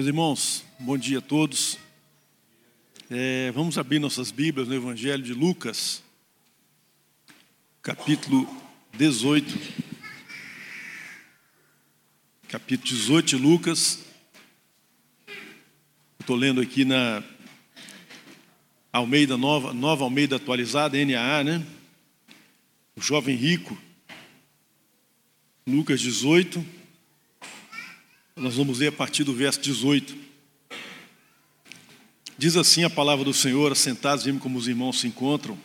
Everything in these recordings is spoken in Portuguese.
Meus irmãos, bom dia a todos. É, vamos abrir nossas Bíblias no Evangelho de Lucas, capítulo 18. Capítulo 18 de Lucas. Estou lendo aqui na Almeida Nova, Nova Almeida Atualizada, NAA, né? O jovem rico. Lucas 18 nós vamos ler a partir do verso 18. Diz assim a palavra do Senhor, assentados, vimos como os irmãos se encontram.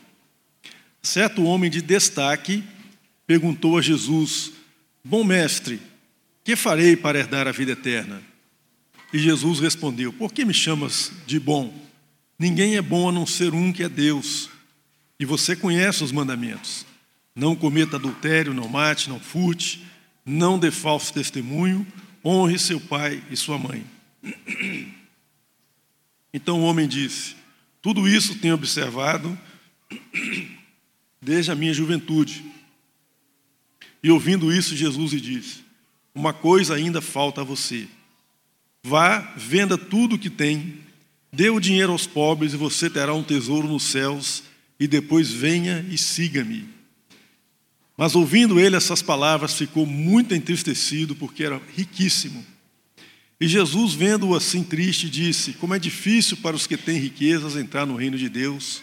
Certo homem de destaque perguntou a Jesus: Bom mestre, que farei para herdar a vida eterna? E Jesus respondeu: Por que me chamas de bom? Ninguém é bom a não ser um que é Deus. E você conhece os mandamentos: Não cometa adultério, não mate, não furte, não dê falso testemunho honre seu pai e sua mãe. Então o homem disse: Tudo isso tenho observado desde a minha juventude. E ouvindo isso, Jesus lhe disse: Uma coisa ainda falta a você. Vá, venda tudo o que tem, dê o dinheiro aos pobres e você terá um tesouro nos céus, e depois venha e siga-me. Mas ouvindo ele essas palavras, ficou muito entristecido, porque era riquíssimo. E Jesus, vendo-o assim triste, disse: Como é difícil para os que têm riquezas entrar no reino de Deus,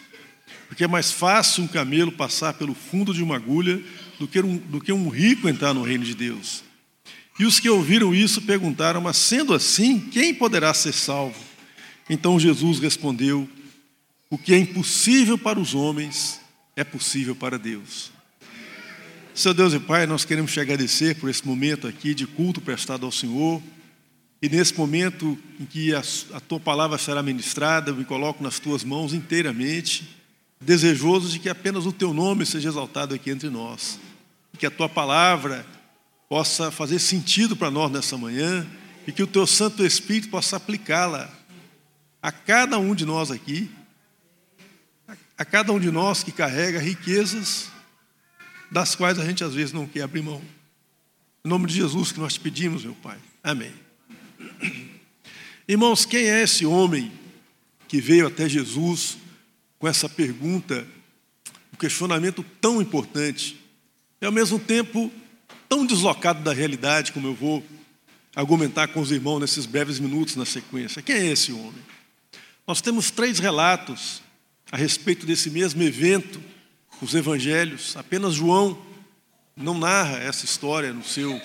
porque é mais fácil um camelo passar pelo fundo de uma agulha do que um, do que um rico entrar no reino de Deus. E os que ouviram isso perguntaram: Mas sendo assim, quem poderá ser salvo? Então Jesus respondeu: O que é impossível para os homens é possível para Deus. Seu Deus e Pai, nós queremos te agradecer por esse momento aqui de culto prestado ao Senhor. E nesse momento em que a, a tua palavra será ministrada, eu me coloco nas tuas mãos inteiramente, desejoso de que apenas o teu nome seja exaltado aqui entre nós. Que a tua palavra possa fazer sentido para nós nessa manhã e que o teu Santo Espírito possa aplicá-la a cada um de nós aqui, a cada um de nós que carrega riquezas das quais a gente às vezes não quer abrir mão. Em nome de Jesus que nós te pedimos, meu Pai. Amém. Irmãos, quem é esse homem que veio até Jesus com essa pergunta, um questionamento tão importante, e ao mesmo tempo tão deslocado da realidade, como eu vou argumentar com os irmãos nesses breves minutos na sequência? Quem é esse homem? Nós temos três relatos a respeito desse mesmo evento os evangelhos. Apenas João não narra essa história no seu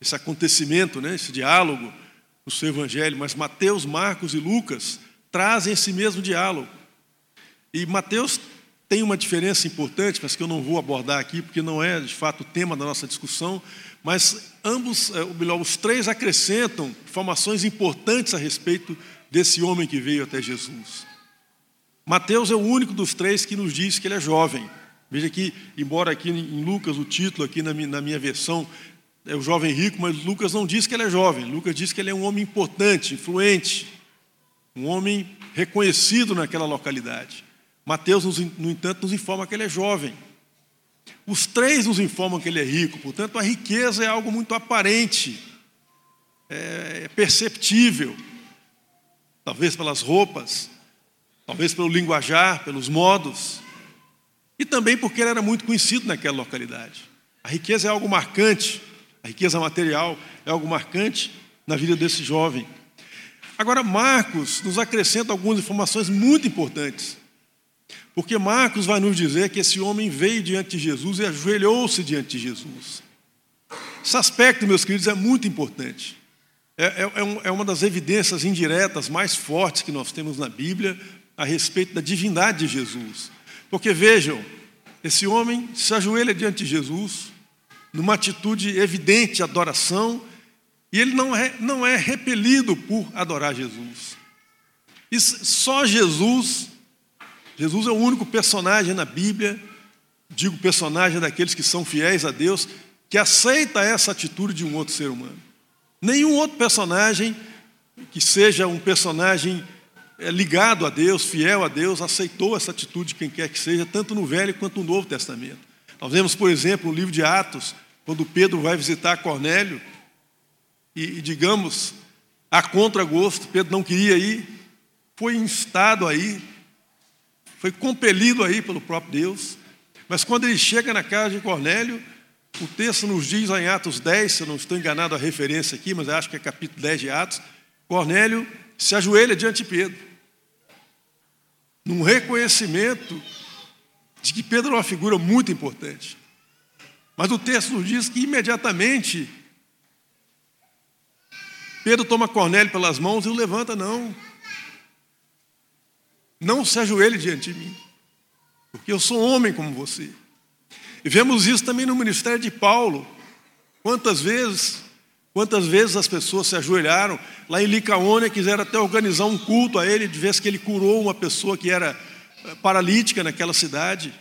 esse acontecimento, né, esse diálogo no seu evangelho, mas Mateus, Marcos e Lucas trazem esse mesmo diálogo. E Mateus tem uma diferença importante, mas que eu não vou abordar aqui, porque não é de fato o tema da nossa discussão, mas ambos, é, melhor, os três acrescentam informações importantes a respeito desse homem que veio até Jesus. Mateus é o único dos três que nos diz que ele é jovem. Veja que, embora aqui em Lucas o título, aqui na minha, na minha versão, é o jovem rico, mas Lucas não diz que ele é jovem. Lucas diz que ele é um homem importante, influente, um homem reconhecido naquela localidade. Mateus, no entanto, nos informa que ele é jovem. Os três nos informam que ele é rico, portanto, a riqueza é algo muito aparente, é, é perceptível, talvez pelas roupas, talvez pelo linguajar, pelos modos e também porque ele era muito conhecido naquela localidade. A riqueza é algo marcante, a riqueza material é algo marcante na vida desse jovem. Agora, Marcos nos acrescenta algumas informações muito importantes. Porque Marcos vai nos dizer que esse homem veio diante de Jesus e ajoelhou-se diante de Jesus. Esse aspecto, meus queridos, é muito importante. É, é, é, é uma das evidências indiretas mais fortes que nós temos na Bíblia a respeito da divindade de Jesus. Porque vejam, esse homem se ajoelha diante de Jesus, numa atitude evidente de adoração, e ele não é, não é repelido por adorar Jesus. E só Jesus, Jesus é o único personagem na Bíblia, digo personagem daqueles que são fiéis a Deus, que aceita essa atitude de um outro ser humano. Nenhum outro personagem que seja um personagem ligado a Deus, fiel a Deus, aceitou essa atitude de quem quer que seja, tanto no Velho quanto no Novo Testamento. Nós vemos, por exemplo, no livro de Atos, quando Pedro vai visitar Cornélio, e, e digamos, a contragosto, Pedro não queria ir, foi instado aí, foi compelido aí pelo próprio Deus. Mas quando ele chega na casa de Cornélio, o texto nos diz em Atos 10, se eu não estou enganado a referência aqui, mas acho que é capítulo 10 de Atos, Cornélio se ajoelha diante de Pedro, num reconhecimento de que Pedro é uma figura muito importante. Mas o texto nos diz que imediatamente Pedro toma Cornélio pelas mãos e o levanta, não. Não se ajoelhe diante de mim, porque eu sou homem como você. E vemos isso também no ministério de Paulo. Quantas vezes, quantas vezes as pessoas se ajoelharam lá em Licaônia, quiseram até organizar um culto a ele, de vez que ele curou uma pessoa que era eh, paralítica naquela cidade.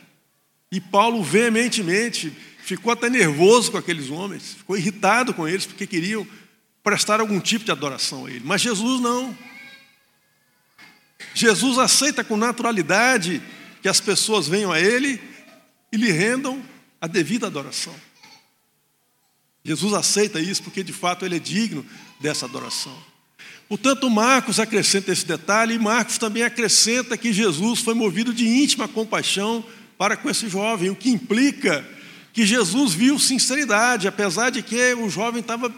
E Paulo veementemente ficou até nervoso com aqueles homens, ficou irritado com eles porque queriam prestar algum tipo de adoração a ele. Mas Jesus não. Jesus aceita com naturalidade que as pessoas venham a ele e lhe rendam a devida adoração. Jesus aceita isso porque de fato ele é digno dessa adoração. Portanto, Marcos acrescenta esse detalhe e Marcos também acrescenta que Jesus foi movido de íntima compaixão para com esse jovem, o que implica que Jesus viu sinceridade, apesar de que o jovem estava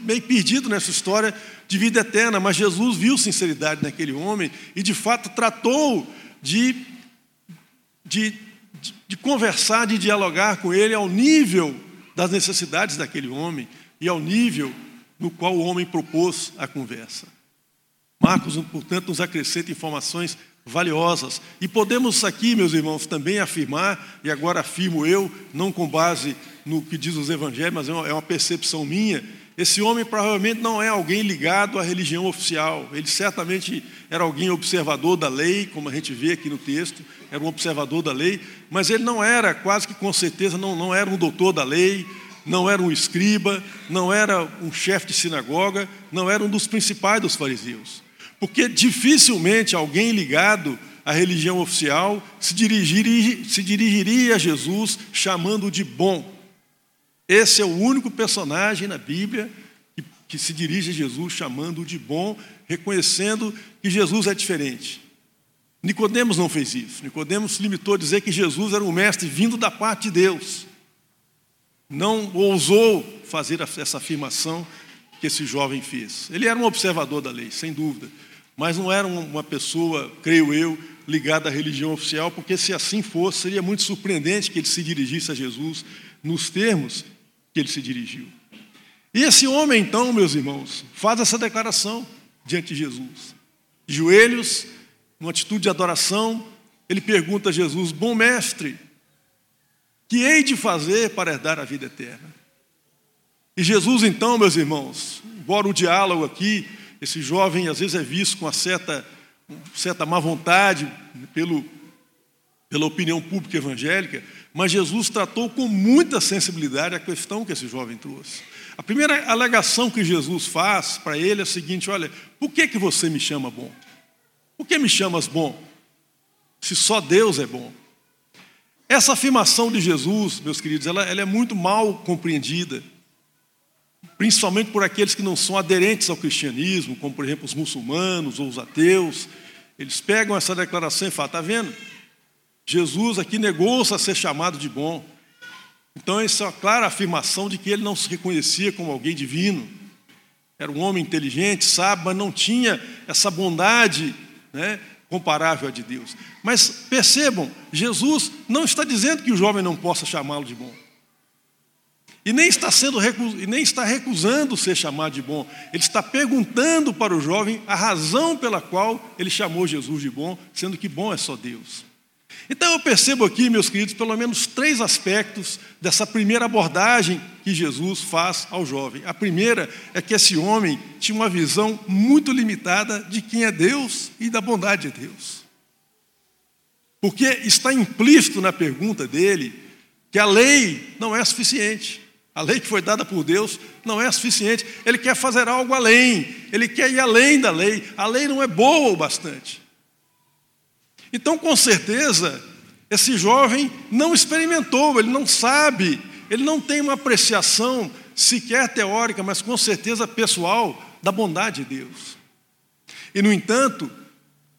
meio perdido nessa história de vida eterna, mas Jesus viu sinceridade naquele homem e de fato tratou de, de de conversar, de dialogar com ele ao nível das necessidades daquele homem e ao nível no qual o homem propôs a conversa. Marcos, portanto, nos acrescenta informações valiosas. E podemos aqui, meus irmãos, também afirmar, e agora afirmo eu, não com base no que diz os evangelhos, mas é uma é percepção minha, esse homem provavelmente não é alguém ligado à religião oficial. Ele certamente era alguém observador da lei, como a gente vê aqui no texto, era um observador da lei, mas ele não era, quase que com certeza, não, não era um doutor da lei, não era um escriba, não era um chefe de sinagoga, não era um dos principais dos fariseus. Porque dificilmente alguém ligado à religião oficial se dirigiria, se dirigiria a Jesus chamando de bom. Esse é o único personagem na Bíblia que, que se dirige a Jesus chamando-o de bom, reconhecendo que Jesus é diferente. Nicodemos não fez isso. Nicodemos se limitou a dizer que Jesus era um mestre vindo da parte de Deus. Não ousou fazer essa afirmação que esse jovem fez. Ele era um observador da lei, sem dúvida, mas não era uma pessoa, creio eu, ligada à religião oficial, porque se assim fosse, seria muito surpreendente que ele se dirigisse a Jesus nos termos que ele se dirigiu. E esse homem, então, meus irmãos, faz essa declaração diante de Jesus. De joelhos, numa atitude de adoração, ele pergunta a Jesus: Bom mestre, que hei de fazer para herdar a vida eterna? E Jesus, então, meus irmãos, embora o diálogo aqui, esse jovem às vezes é visto com uma certa, certa má vontade pelo, pela opinião pública evangélica, mas Jesus tratou com muita sensibilidade a questão que esse jovem trouxe. A primeira alegação que Jesus faz para ele é a seguinte: olha, por que, que você me chama bom? Por que me chamas bom? Se só Deus é bom. Essa afirmação de Jesus, meus queridos, ela, ela é muito mal compreendida, principalmente por aqueles que não são aderentes ao cristianismo, como por exemplo os muçulmanos ou os ateus. Eles pegam essa declaração e falam: está vendo? Jesus aqui negou-se a ser chamado de bom. Então, isso é uma clara afirmação de que ele não se reconhecia como alguém divino. Era um homem inteligente, sábio, mas não tinha essa bondade né, comparável à de Deus. Mas percebam, Jesus não está dizendo que o jovem não possa chamá-lo de bom. E nem está, sendo, e nem está recusando ser chamado de bom. Ele está perguntando para o jovem a razão pela qual ele chamou Jesus de bom, sendo que bom é só Deus. Então eu percebo aqui, meus queridos, pelo menos três aspectos dessa primeira abordagem que Jesus faz ao jovem. A primeira é que esse homem tinha uma visão muito limitada de quem é Deus e da bondade de Deus. Porque está implícito na pergunta dele que a lei não é suficiente. A lei que foi dada por Deus não é suficiente. Ele quer fazer algo além. Ele quer ir além da lei. A lei não é boa o bastante. Então, com certeza, esse jovem não experimentou, ele não sabe, ele não tem uma apreciação sequer teórica, mas com certeza pessoal, da bondade de Deus. E, no entanto,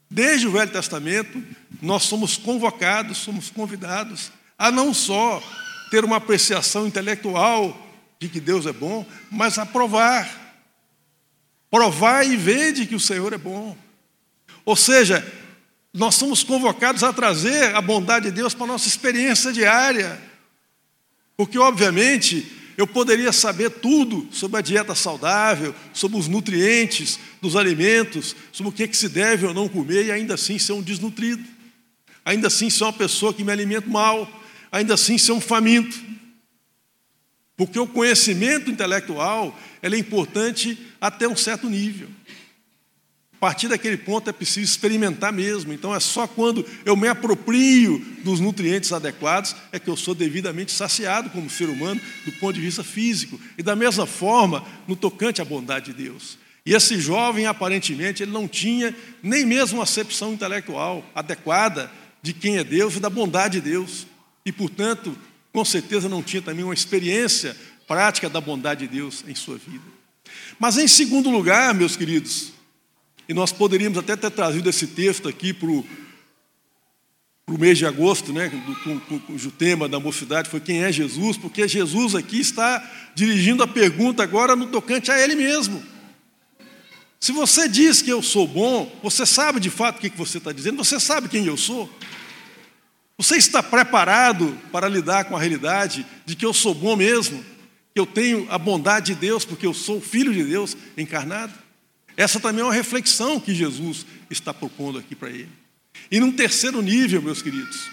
desde o Velho Testamento, nós somos convocados, somos convidados a não só ter uma apreciação intelectual de que Deus é bom, mas a provar. Provar e ver de que o Senhor é bom. Ou seja, nós somos convocados a trazer a bondade de Deus para a nossa experiência diária. Porque, obviamente, eu poderia saber tudo sobre a dieta saudável, sobre os nutrientes dos alimentos, sobre o que, é que se deve ou não comer e ainda assim ser um desnutrido, ainda assim ser uma pessoa que me alimenta mal, ainda assim ser um faminto. Porque o conhecimento intelectual é importante até um certo nível. A partir daquele ponto é preciso experimentar mesmo. Então é só quando eu me aproprio dos nutrientes adequados é que eu sou devidamente saciado como ser humano do ponto de vista físico. E da mesma forma, no tocante à bondade de Deus. E esse jovem, aparentemente, ele não tinha nem mesmo uma acepção intelectual adequada de quem é Deus e da bondade de Deus. E, portanto, com certeza não tinha também uma experiência prática da bondade de Deus em sua vida. Mas, em segundo lugar, meus queridos, e nós poderíamos até ter trazido esse texto aqui para o mês de agosto, né, cujo tema da mocidade foi quem é Jesus, porque Jesus aqui está dirigindo a pergunta agora no tocante a Ele mesmo. Se você diz que eu sou bom, você sabe de fato o que você está dizendo, você sabe quem eu sou. Você está preparado para lidar com a realidade de que eu sou bom mesmo, que eu tenho a bondade de Deus, porque eu sou filho de Deus encarnado? Essa também é uma reflexão que Jesus está propondo aqui para ele. E num terceiro nível, meus queridos,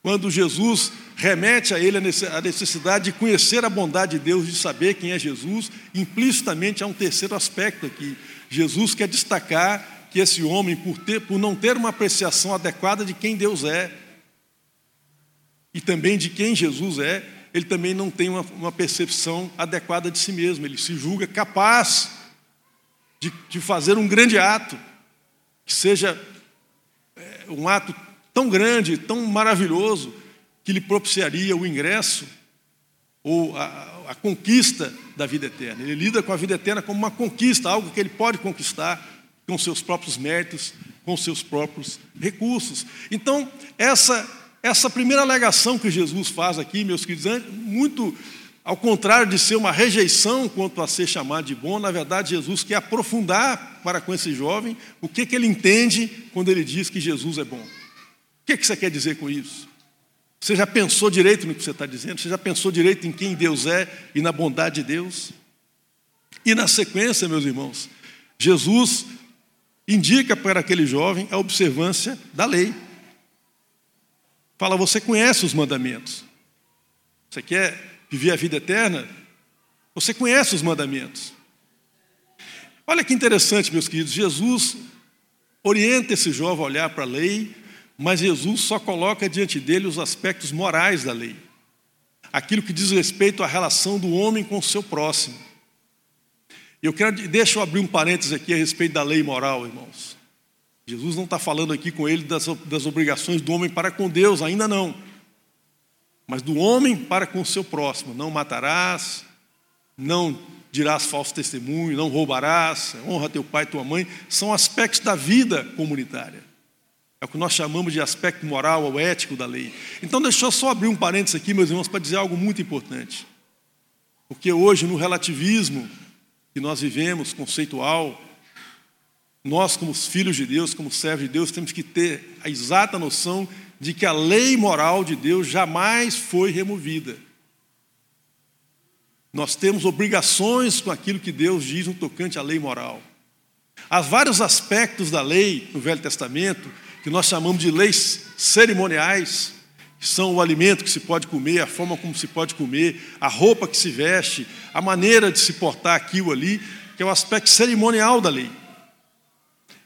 quando Jesus remete a ele a necessidade de conhecer a bondade de Deus, de saber quem é Jesus, implicitamente há um terceiro aspecto aqui. Jesus quer destacar que esse homem, por, ter, por não ter uma apreciação adequada de quem Deus é, e também de quem Jesus é, ele também não tem uma, uma percepção adequada de si mesmo, ele se julga capaz de, de fazer um grande ato, que seja é, um ato tão grande, tão maravilhoso, que lhe propiciaria o ingresso ou a, a, conquista da vida eterna. Ele lida com a vida eterna como uma conquista, algo que ele pode conquistar com seus próprios méritos, com seus próprios recursos. Então, essa essa primeira alegação que Jesus faz aqui, meus queridos, é muito ao contrário de ser uma rejeição quanto a ser chamado de bom, na verdade, Jesus quer aprofundar para com esse jovem o que, que ele entende quando ele diz que Jesus é bom. O que, que você quer dizer com isso? Você já pensou direito no que você está dizendo? Você já pensou direito em quem Deus é e na bondade de Deus? E na sequência, meus irmãos, Jesus indica para aquele jovem a observância da lei. Fala, você conhece os mandamentos. Você quer viver a vida eterna, você conhece os mandamentos. Olha que interessante, meus queridos, Jesus orienta esse jovem a olhar para a lei, mas Jesus só coloca diante dele os aspectos morais da lei. Aquilo que diz respeito à relação do homem com o seu próximo. Eu quero, deixa eu abrir um parênteses aqui a respeito da lei moral, irmãos. Jesus não está falando aqui com ele das, das obrigações do homem para com Deus, ainda não mas do homem para com o seu próximo. Não matarás, não dirás falso testemunho, não roubarás, honra teu pai e tua mãe. São aspectos da vida comunitária. É o que nós chamamos de aspecto moral ou ético da lei. Então, deixa eu só abrir um parênteses aqui, meus irmãos, para dizer algo muito importante. Porque hoje, no relativismo que nós vivemos, conceitual, nós, como filhos de Deus, como servos de Deus, temos que ter a exata noção de que a lei moral de Deus jamais foi removida. Nós temos obrigações com aquilo que Deus diz no tocante à lei moral. Há vários aspectos da lei no Velho Testamento que nós chamamos de leis cerimoniais, que são o alimento que se pode comer, a forma como se pode comer, a roupa que se veste, a maneira de se portar aqui ou ali, que é o aspecto cerimonial da lei.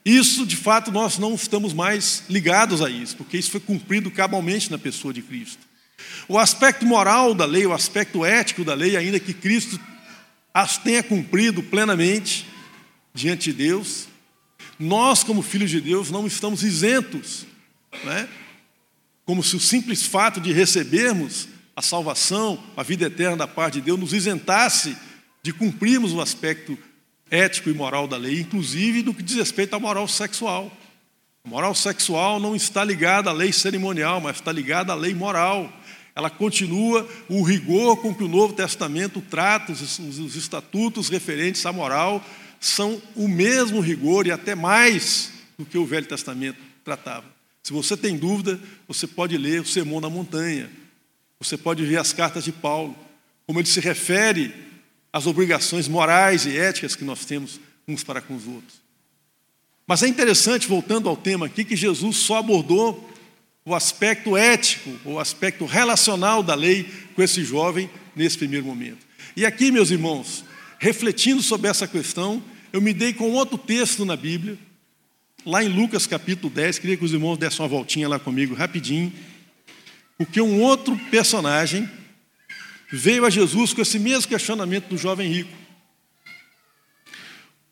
Isso, de fato, nós não estamos mais ligados a isso, porque isso foi cumprido cabalmente na pessoa de Cristo. O aspecto moral da lei, o aspecto ético da lei, ainda que Cristo as tenha cumprido plenamente diante de Deus, nós, como filhos de Deus, não estamos isentos, né? como se o simples fato de recebermos a salvação, a vida eterna da parte de Deus, nos isentasse de cumprirmos o aspecto ético e moral da lei, inclusive no que diz respeito à moral sexual. A moral sexual não está ligada à lei cerimonial, mas está ligada à lei moral. Ela continua o rigor com que o Novo Testamento trata os, os estatutos referentes à moral, são o mesmo rigor e até mais do que o Velho Testamento tratava. Se você tem dúvida, você pode ler o Sermão da Montanha, você pode ver as cartas de Paulo, como ele se refere às obrigações morais e éticas que nós temos uns para com os outros. Mas é interessante, voltando ao tema aqui, que Jesus só abordou o aspecto ético, o aspecto relacional da lei com esse jovem nesse primeiro momento. E aqui, meus irmãos, refletindo sobre essa questão, eu me dei com outro texto na Bíblia, lá em Lucas capítulo 10, queria que os irmãos dessem uma voltinha lá comigo, rapidinho, porque um outro personagem veio a Jesus com esse mesmo questionamento do jovem rico.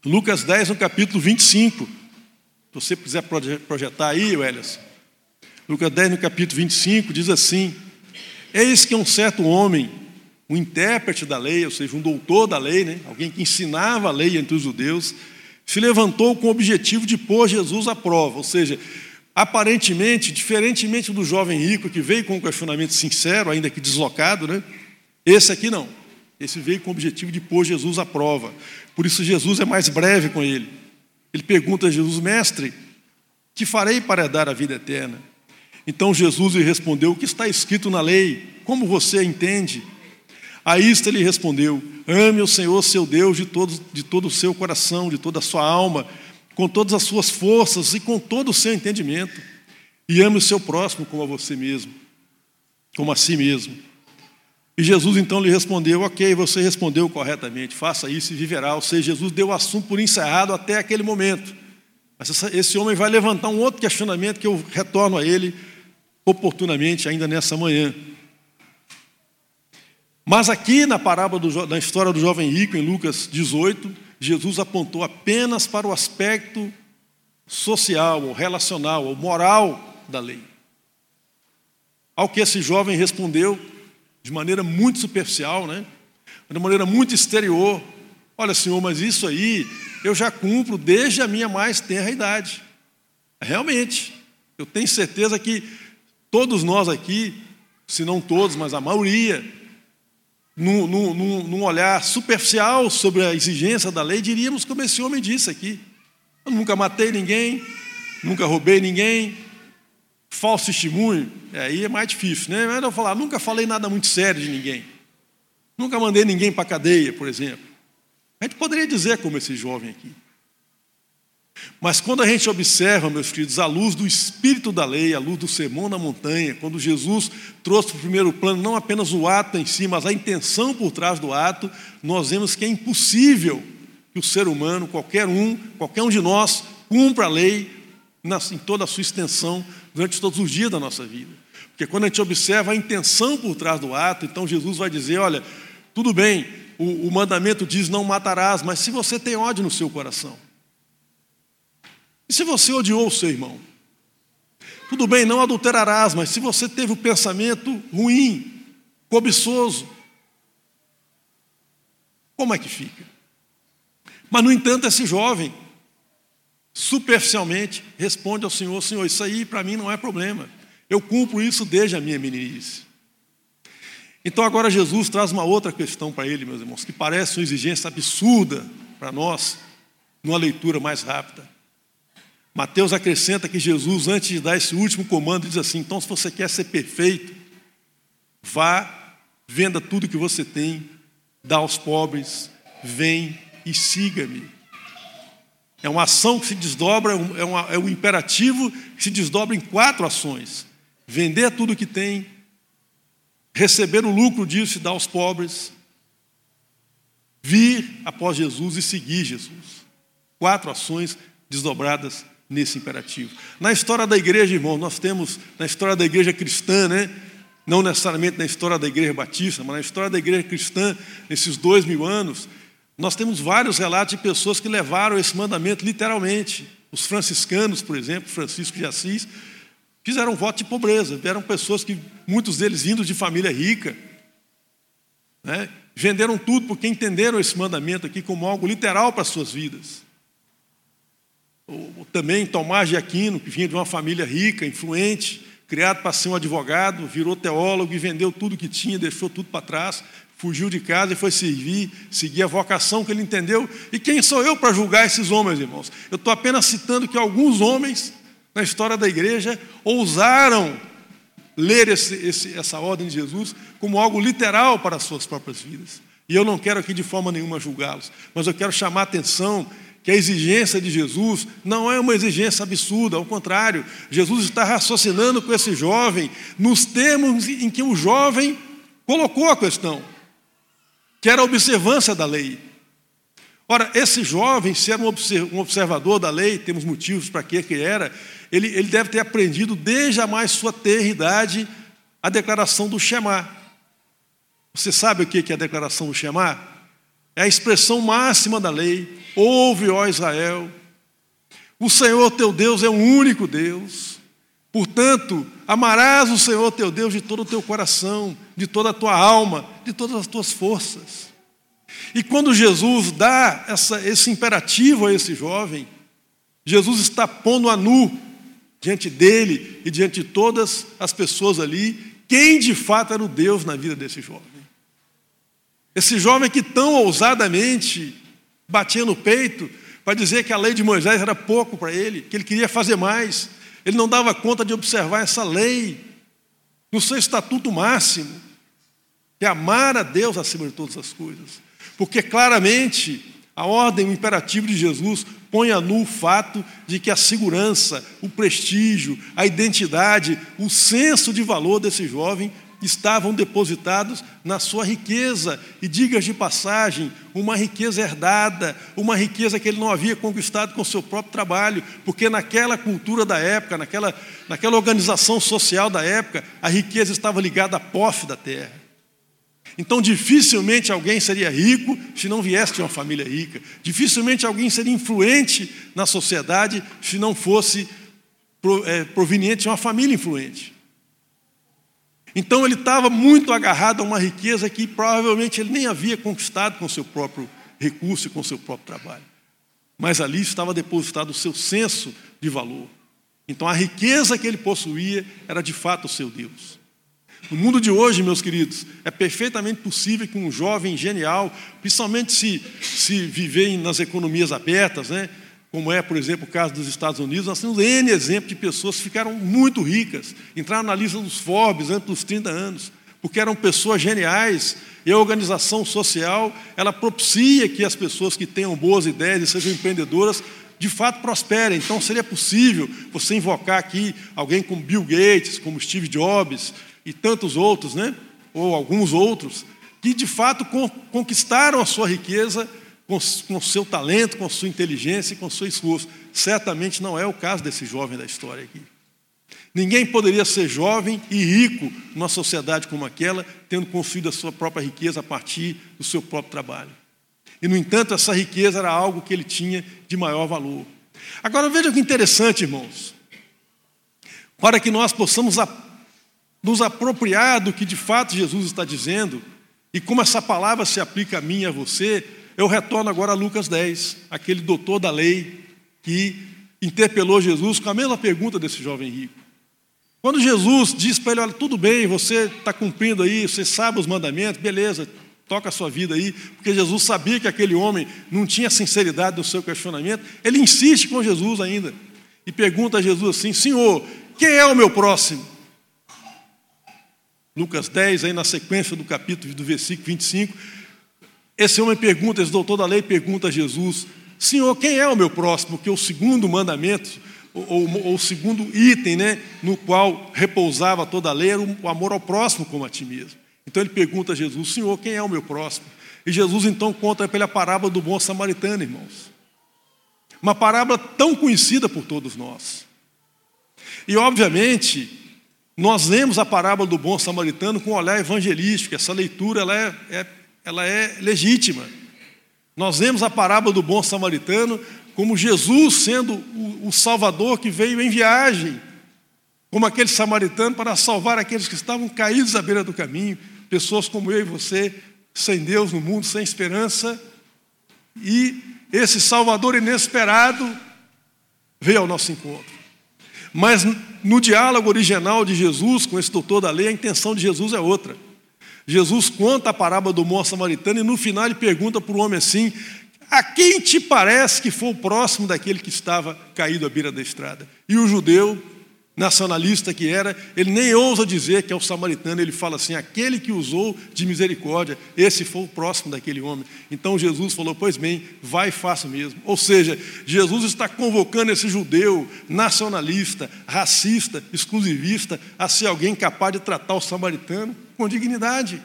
Lucas 10, no capítulo 25. Se você quiser projetar aí, Elias. Lucas 10, no capítulo 25, diz assim: Eis que um certo homem, um intérprete da lei, ou seja, um doutor da lei, né? alguém que ensinava a lei entre os judeus, se levantou com o objetivo de pôr Jesus à prova, ou seja, aparentemente, diferentemente do jovem rico que veio com um questionamento sincero, ainda que deslocado, né? Esse aqui não. Esse veio com o objetivo de pôr Jesus à prova. Por isso Jesus é mais breve com ele. Ele pergunta a Jesus, mestre, que farei para dar a vida eterna? Então Jesus lhe respondeu, o que está escrito na lei? Como você entende? A isto ele respondeu, ame o Senhor seu Deus de todo, de todo o seu coração, de toda a sua alma, com todas as suas forças e com todo o seu entendimento. E ame o seu próximo como a você mesmo, como a si mesmo. E Jesus então lhe respondeu: Ok, você respondeu corretamente, faça isso e viverá. Ou seja, Jesus deu o assunto por encerrado até aquele momento. Mas esse homem vai levantar um outro questionamento que eu retorno a ele oportunamente ainda nessa manhã. Mas aqui na parábola do, da história do jovem rico, em Lucas 18, Jesus apontou apenas para o aspecto social, ou relacional, ou moral da lei. Ao que esse jovem respondeu de maneira muito superficial, né? de maneira muito exterior: Olha, senhor, mas isso aí eu já cumpro desde a minha mais tenra idade. Realmente, eu tenho certeza que todos nós aqui, se não todos, mas a maioria, num, num, num olhar superficial sobre a exigência da lei, diríamos como esse homem disse aqui: Eu nunca matei ninguém, nunca roubei ninguém, falso testemunho, aí é mais difícil, né? Mas eu falar, nunca falei nada muito sério de ninguém, nunca mandei ninguém para a cadeia, por exemplo. A gente poderia dizer como esse jovem aqui. Mas quando a gente observa, meus filhos, a luz do espírito da lei, a luz do sermão na montanha, quando Jesus trouxe para o primeiro plano não apenas o ato em si, mas a intenção por trás do ato, nós vemos que é impossível que o ser humano, qualquer um, qualquer um de nós, cumpra a lei em toda a sua extensão durante todos os dias da nossa vida. Porque quando a gente observa a intenção por trás do ato, então Jesus vai dizer: olha, tudo bem, o, o mandamento diz não matarás, mas se você tem ódio no seu coração, e se você odiou o seu irmão? Tudo bem, não adulterarás, mas se você teve o um pensamento ruim, cobiçoso, como é que fica? Mas, no entanto, esse jovem, superficialmente, responde ao Senhor: Senhor, isso aí para mim não é problema. Eu cumpro isso desde a minha meninice. Então, agora Jesus traz uma outra questão para ele, meus irmãos, que parece uma exigência absurda para nós, numa leitura mais rápida. Mateus acrescenta que Jesus, antes de dar esse último comando, diz assim: então, se você quer ser perfeito, vá, venda tudo que você tem, dá aos pobres, vem e siga-me. É uma ação que se desdobra, é, uma, é um imperativo que se desdobra em quatro ações: vender tudo que tem, receber o lucro disso e dar aos pobres, vir após Jesus e seguir Jesus. Quatro ações desdobradas nesse imperativo. Na história da igreja, irmão, nós temos, na história da igreja cristã, né? não necessariamente na história da igreja batista, mas na história da igreja cristã, nesses dois mil anos, nós temos vários relatos de pessoas que levaram esse mandamento literalmente. Os franciscanos, por exemplo, Francisco de Assis, fizeram um voto de pobreza. Eram pessoas que, muitos deles vindos de família rica, né? venderam tudo porque entenderam esse mandamento aqui como algo literal para as suas vidas. Ou, também Tomás de Aquino, que vinha de uma família rica, influente, criado para ser um advogado, virou teólogo e vendeu tudo que tinha, deixou tudo para trás, fugiu de casa e foi servir, seguir a vocação que ele entendeu. E quem sou eu para julgar esses homens, irmãos? Eu estou apenas citando que alguns homens na história da igreja ousaram ler esse, esse, essa ordem de Jesus como algo literal para as suas próprias vidas. E eu não quero aqui de forma nenhuma julgá-los, mas eu quero chamar a atenção que a exigência de Jesus não é uma exigência absurda, ao contrário, Jesus está raciocinando com esse jovem nos termos em que o jovem colocou a questão, que era a observância da lei. Ora, esse jovem, se era um observador da lei, temos motivos para que que era, ele, ele deve ter aprendido desde a mais sua terridade a declaração do Shema. Você sabe o que é a declaração do Shema? É a expressão máxima da lei. Ouve, ó Israel, o Senhor teu Deus é o único Deus. Portanto, amarás o Senhor teu Deus de todo o teu coração, de toda a tua alma, de todas as tuas forças. E quando Jesus dá essa, esse imperativo a esse jovem, Jesus está pondo a nu diante dele e diante de todas as pessoas ali, quem de fato era o Deus na vida desse jovem. Esse jovem que tão ousadamente batia no peito para dizer que a lei de Moisés era pouco para ele, que ele queria fazer mais. Ele não dava conta de observar essa lei no seu estatuto máximo, é amar a Deus acima de todas as coisas. Porque claramente a ordem, o imperativo de Jesus põe a nu o fato de que a segurança, o prestígio, a identidade, o senso de valor desse jovem estavam depositados na sua riqueza, e digas de passagem, uma riqueza herdada, uma riqueza que ele não havia conquistado com seu próprio trabalho, porque naquela cultura da época, naquela, naquela organização social da época, a riqueza estava ligada à posse da terra. Então, dificilmente alguém seria rico se não viesse de uma família rica. Dificilmente alguém seria influente na sociedade se não fosse é, proveniente de uma família influente. Então, ele estava muito agarrado a uma riqueza que provavelmente ele nem havia conquistado com seu próprio recurso e com seu próprio trabalho. Mas ali estava depositado o seu senso de valor. Então, a riqueza que ele possuía era de fato o seu Deus. No mundo de hoje, meus queridos, é perfeitamente possível que um jovem genial, principalmente se, se viver nas economias abertas, né, como é, por exemplo, o caso dos Estados Unidos, nós temos N exemplos de pessoas que ficaram muito ricas, entraram na lista dos Forbes antes dos 30 anos, porque eram pessoas geniais, e a organização social, ela propicia que as pessoas que tenham boas ideias e sejam empreendedoras, de fato prosperem. Então, seria possível você invocar aqui alguém como Bill Gates, como Steve Jobs, e tantos outros, né? ou alguns outros, que de fato conquistaram a sua riqueza com, o seu talento, com sua inteligência e com seu esforço. Certamente não é o caso desse jovem da história aqui. Ninguém poderia ser jovem e rico numa sociedade como aquela, tendo construído a sua própria riqueza a partir do seu próprio trabalho. E, no entanto, essa riqueza era algo que ele tinha de maior valor. Agora veja que interessante, irmãos. Para que nós possamos nos apropriar do que de fato Jesus está dizendo, e como essa palavra se aplica a mim e a você, eu retorno agora a Lucas 10, aquele doutor da lei que interpelou Jesus com a mesma pergunta desse jovem rico. Quando Jesus diz para ele: Olha, tudo bem, você está cumprindo aí, você sabe os mandamentos, beleza, toca a sua vida aí, porque Jesus sabia que aquele homem não tinha sinceridade no seu questionamento, ele insiste com Jesus ainda e pergunta a Jesus assim: Senhor, quem é o meu próximo? Lucas 10, aí na sequência do capítulo, do versículo 25, esse homem pergunta, esse doutor da lei pergunta a Jesus: Senhor, quem é o meu próximo? Porque o segundo mandamento, ou, ou, o segundo item né, no qual repousava toda a lei era o amor ao próximo como a ti mesmo. Então ele pergunta a Jesus: Senhor, quem é o meu próximo? E Jesus então conta para ele a parábola do bom samaritano, irmãos. Uma parábola tão conhecida por todos nós. E obviamente, nós lemos a parábola do bom samaritano com um olhar evangelístico, essa leitura ela é, é, ela é legítima. Nós lemos a parábola do bom samaritano como Jesus sendo o Salvador que veio em viagem, como aquele samaritano para salvar aqueles que estavam caídos à beira do caminho, pessoas como eu e você, sem Deus no mundo, sem esperança, e esse Salvador inesperado veio ao nosso encontro. Mas no diálogo original de Jesus com esse doutor da lei, a intenção de Jesus é outra. Jesus conta a parábola do moço samaritano e no final ele pergunta para o homem assim: A quem te parece que foi o próximo daquele que estava caído à beira da estrada? E o judeu nacionalista que era, ele nem ousa dizer que é o samaritano, ele fala assim: aquele que usou de misericórdia, esse foi o próximo daquele homem. Então Jesus falou: pois bem, vai e faça mesmo. Ou seja, Jesus está convocando esse judeu nacionalista, racista, exclusivista, a ser alguém capaz de tratar o samaritano com dignidade.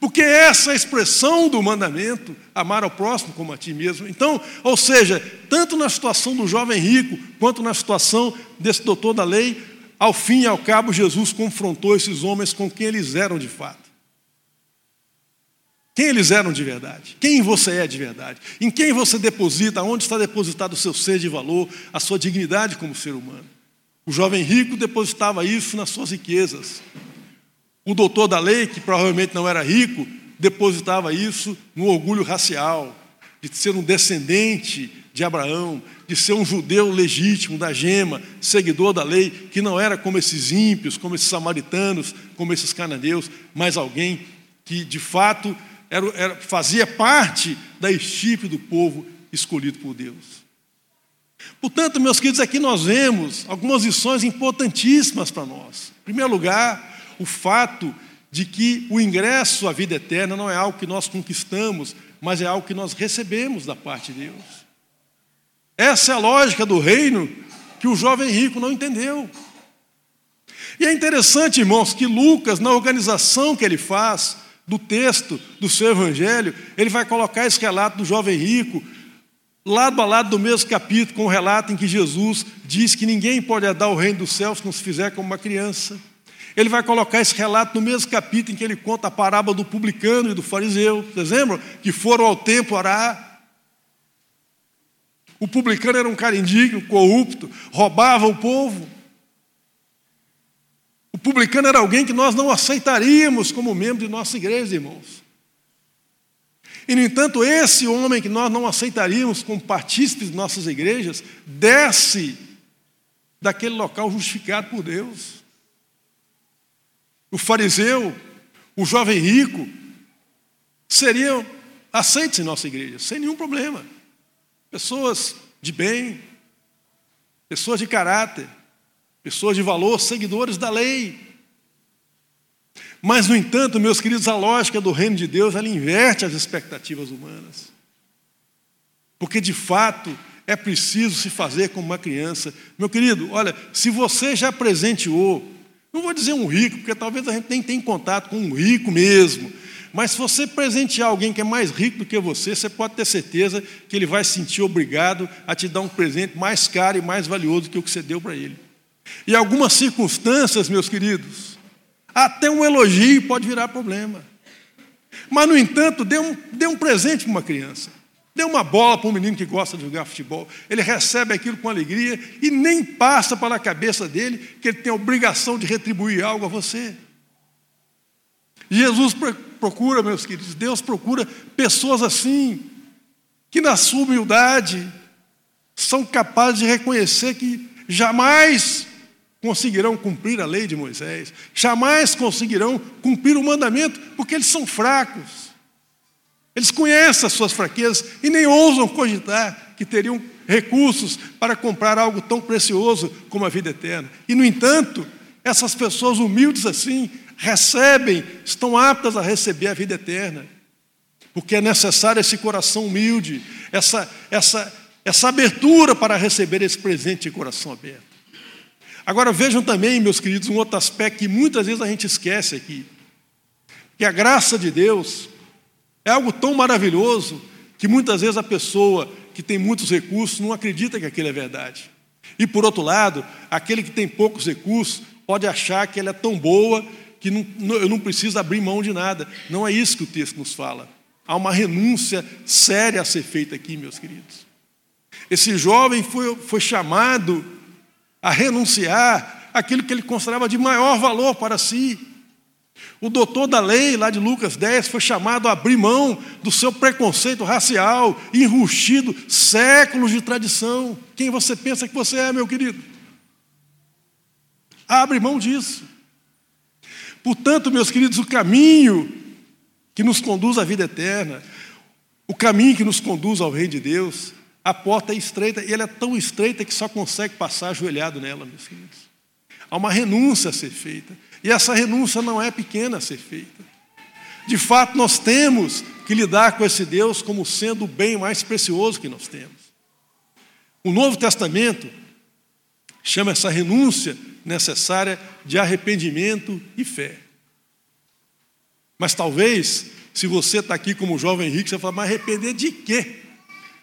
Porque essa é a expressão do mandamento, amar ao próximo como a ti mesmo. Então, ou seja, tanto na situação do jovem rico, quanto na situação desse doutor da lei, ao fim e ao cabo, Jesus confrontou esses homens com quem eles eram de fato. Quem eles eram de verdade? Quem você é de verdade? Em quem você deposita? Onde está depositado o seu ser de valor, a sua dignidade como ser humano? O jovem rico depositava isso nas suas riquezas. O doutor da lei, que provavelmente não era rico, depositava isso no orgulho racial, de ser um descendente de Abraão, de ser um judeu legítimo da gema, seguidor da lei, que não era como esses ímpios, como esses samaritanos, como esses cananeus, mas alguém que de fato era, era, fazia parte da estipe do povo escolhido por Deus. Portanto, meus queridos, aqui nós vemos algumas lições importantíssimas para nós. Em primeiro lugar, o fato de que o ingresso à vida eterna não é algo que nós conquistamos, mas é algo que nós recebemos da parte de Deus. Essa é a lógica do reino que o jovem rico não entendeu. E é interessante, irmãos, que Lucas, na organização que ele faz do texto do seu evangelho, ele vai colocar esse relato do jovem rico lado a lado do mesmo capítulo, com o relato em que Jesus diz que ninguém pode herdar o reino dos céus se não se fizer como uma criança. Ele vai colocar esse relato no mesmo capítulo em que ele conta a parábola do publicano e do fariseu. Vocês lembram? Que foram ao templo orar. O publicano era um cara indigno, corrupto, roubava o povo. O publicano era alguém que nós não aceitaríamos como membro de nossa igreja, irmãos. E, no entanto, esse homem que nós não aceitaríamos como partícipes de nossas igrejas, desce daquele local justificado por Deus o fariseu, o jovem rico, seriam aceitos em nossa igreja, sem nenhum problema. Pessoas de bem, pessoas de caráter, pessoas de valor, seguidores da lei. Mas, no entanto, meus queridos, a lógica do reino de Deus, ela inverte as expectativas humanas. Porque, de fato, é preciso se fazer como uma criança. Meu querido, olha, se você já presenteou não vou dizer um rico, porque talvez a gente nem tenha contato com um rico mesmo. Mas se você presentear alguém que é mais rico do que você, você pode ter certeza que ele vai se sentir obrigado a te dar um presente mais caro e mais valioso do que o que você deu para ele. E algumas circunstâncias, meus queridos, até um elogio pode virar problema. Mas, no entanto, dê um, dê um presente para uma criança. Dê uma bola para um menino que gosta de jogar futebol. Ele recebe aquilo com alegria e nem passa pela cabeça dele que ele tem a obrigação de retribuir algo a você. Jesus procura, meus queridos, Deus procura pessoas assim, que na sua humildade são capazes de reconhecer que jamais conseguirão cumprir a lei de Moisés, jamais conseguirão cumprir o mandamento, porque eles são fracos. Eles conhecem as suas fraquezas e nem ousam cogitar que teriam recursos para comprar algo tão precioso como a vida eterna. E, no entanto, essas pessoas humildes assim recebem, estão aptas a receber a vida eterna. Porque é necessário esse coração humilde, essa, essa, essa abertura para receber esse presente de coração aberto. Agora vejam também, meus queridos, um outro aspecto que muitas vezes a gente esquece aqui. Que a graça de Deus é algo tão maravilhoso que muitas vezes a pessoa que tem muitos recursos não acredita que aquilo é verdade. E por outro lado, aquele que tem poucos recursos pode achar que ela é tão boa que não, eu não preciso abrir mão de nada. Não é isso que o texto nos fala. Há uma renúncia séria a ser feita aqui, meus queridos. Esse jovem foi, foi chamado a renunciar aquilo que ele considerava de maior valor para si. O doutor da lei, lá de Lucas 10, foi chamado a abrir mão do seu preconceito racial, enrustido, séculos de tradição. Quem você pensa que você é, meu querido? Abre mão disso. Portanto, meus queridos, o caminho que nos conduz à vida eterna, o caminho que nos conduz ao reino de Deus, a porta é estreita, e ela é tão estreita que só consegue passar ajoelhado nela, meus queridos. Há uma renúncia a ser feita. E essa renúncia não é pequena a ser feita. De fato, nós temos que lidar com esse Deus como sendo o bem mais precioso que nós temos. O Novo Testamento chama essa renúncia necessária de arrependimento e fé. Mas talvez, se você está aqui como jovem rico, você fala, mas arrepender de quê?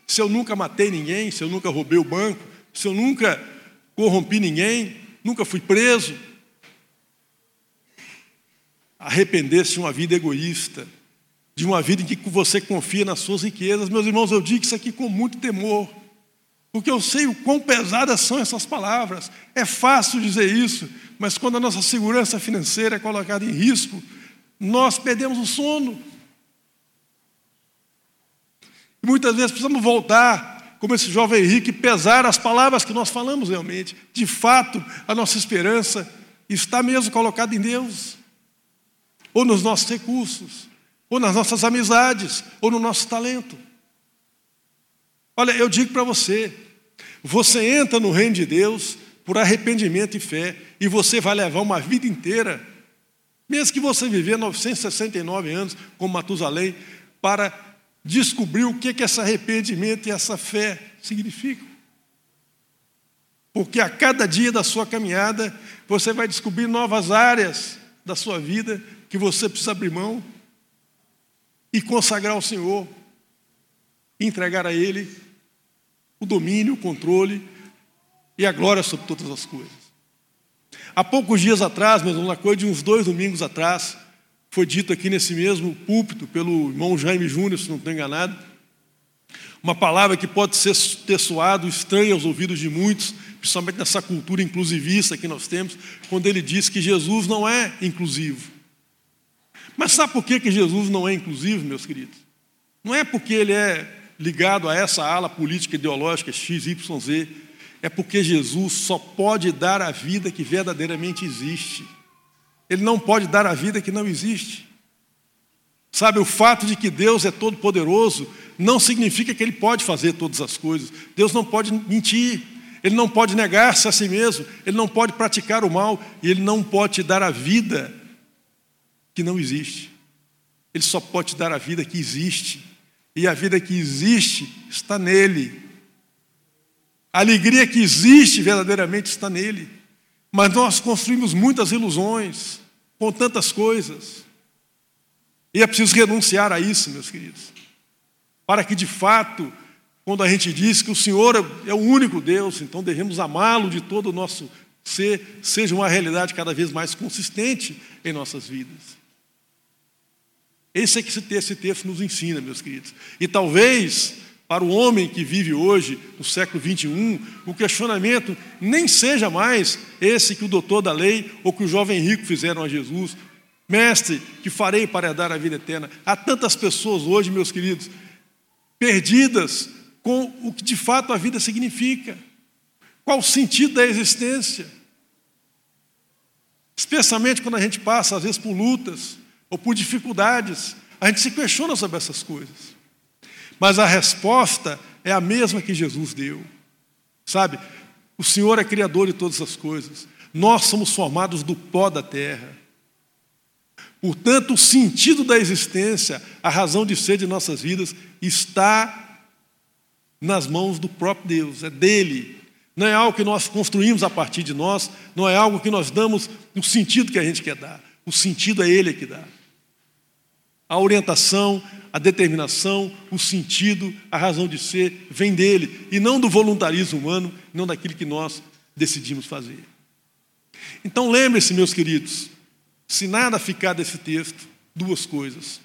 Se eu nunca matei ninguém, se eu nunca roubei o banco, se eu nunca corrompi ninguém, nunca fui preso, arrepender-se de uma vida egoísta, de uma vida em que você confia nas suas riquezas. Meus irmãos, eu digo isso aqui com muito temor, porque eu sei o quão pesadas são essas palavras. É fácil dizer isso, mas quando a nossa segurança financeira é colocada em risco, nós perdemos o sono. E muitas vezes precisamos voltar, como esse jovem Henrique, pesar as palavras que nós falamos realmente. De fato, a nossa esperança está mesmo colocada em Deus ou nos nossos recursos, ou nas nossas amizades, ou no nosso talento. Olha, eu digo para você, você entra no reino de Deus por arrependimento e fé, e você vai levar uma vida inteira, mesmo que você viver 969 anos como Matusalém, para descobrir o que, que esse arrependimento e essa fé significam. Porque a cada dia da sua caminhada, você vai descobrir novas áreas da sua vida que você precisa abrir mão e consagrar ao Senhor, entregar a Ele o domínio, o controle e a glória sobre todas as coisas. Há poucos dias atrás, mesmo uma coisa de uns dois domingos atrás, foi dito aqui nesse mesmo púlpito pelo irmão Jaime Júnior, se não estou enganado, uma palavra que pode ser, soado estranha aos ouvidos de muitos, principalmente nessa cultura inclusivista que nós temos, quando ele diz que Jesus não é inclusivo. Mas sabe por que, que Jesus não é inclusivo, meus queridos? Não é porque ele é ligado a essa ala política ideológica XYZ, é porque Jesus só pode dar a vida que verdadeiramente existe. Ele não pode dar a vida que não existe. Sabe, o fato de que Deus é todo-poderoso não significa que Ele pode fazer todas as coisas. Deus não pode mentir, Ele não pode negar-se a si mesmo, Ele não pode praticar o mal e Ele não pode te dar a vida que não existe. Ele só pode te dar a vida que existe. E a vida que existe está nele. A alegria que existe verdadeiramente está nele. Mas nós construímos muitas ilusões com tantas coisas. E é preciso renunciar a isso, meus queridos. Para que de fato, quando a gente diz que o Senhor é o único Deus, então devemos amá-lo de todo o nosso ser, seja uma realidade cada vez mais consistente em nossas vidas. Esse é que esse texto nos ensina, meus queridos. E talvez, para o homem que vive hoje, no século 21, o questionamento nem seja mais esse que o doutor da lei ou que o jovem rico fizeram a Jesus. Mestre, que farei para dar a vida eterna? Há tantas pessoas hoje, meus queridos, perdidas com o que de fato a vida significa. Qual o sentido da existência? Especialmente quando a gente passa, às vezes, por lutas, ou por dificuldades. A gente se questiona sobre essas coisas. Mas a resposta é a mesma que Jesus deu. Sabe? O Senhor é criador de todas as coisas. Nós somos formados do pó da terra. Portanto, o sentido da existência, a razão de ser de nossas vidas, está nas mãos do próprio Deus, é dele. Não é algo que nós construímos a partir de nós, não é algo que nós damos no sentido que a gente quer dar. O sentido é ele que dá a orientação, a determinação, o sentido, a razão de ser vem dele e não do voluntarismo humano, não daquilo que nós decidimos fazer. Então lembre-se, meus queridos, se nada ficar desse texto, duas coisas.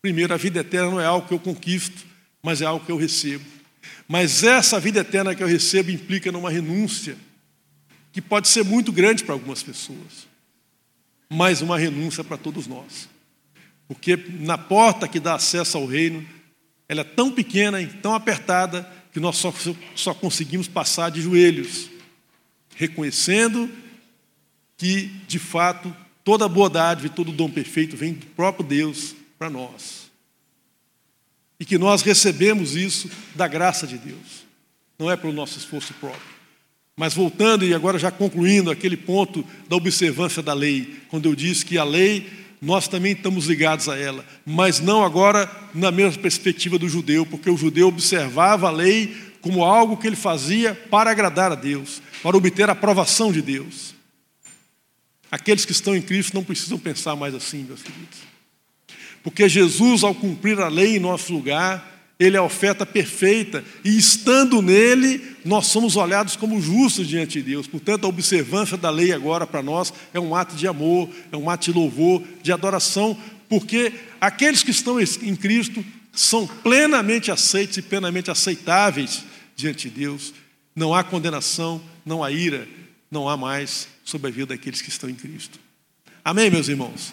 Primeiro, a vida eterna não é algo que eu conquisto, mas é algo que eu recebo. Mas essa vida eterna que eu recebo implica numa renúncia que pode ser muito grande para algumas pessoas. mas uma renúncia para todos nós. Porque na porta que dá acesso ao reino, ela é tão pequena e tão apertada que nós só, só conseguimos passar de joelhos, reconhecendo que, de fato, toda a dádiva e todo o dom perfeito vem do próprio Deus para nós. E que nós recebemos isso da graça de Deus, não é pelo nosso esforço próprio. Mas voltando e agora já concluindo aquele ponto da observância da lei, quando eu disse que a lei, nós também estamos ligados a ela, mas não agora na mesma perspectiva do judeu, porque o judeu observava a lei como algo que ele fazia para agradar a Deus, para obter a aprovação de Deus. Aqueles que estão em Cristo não precisam pensar mais assim, meus queridos. Porque Jesus, ao cumprir a lei em nosso lugar, ele é a oferta perfeita, e estando nele, nós somos olhados como justos diante de Deus. Portanto, a observância da lei agora para nós é um ato de amor, é um ato de louvor, de adoração, porque aqueles que estão em Cristo são plenamente aceitos e plenamente aceitáveis diante de Deus. Não há condenação, não há ira, não há mais sobre a vida daqueles que estão em Cristo. Amém, meus irmãos?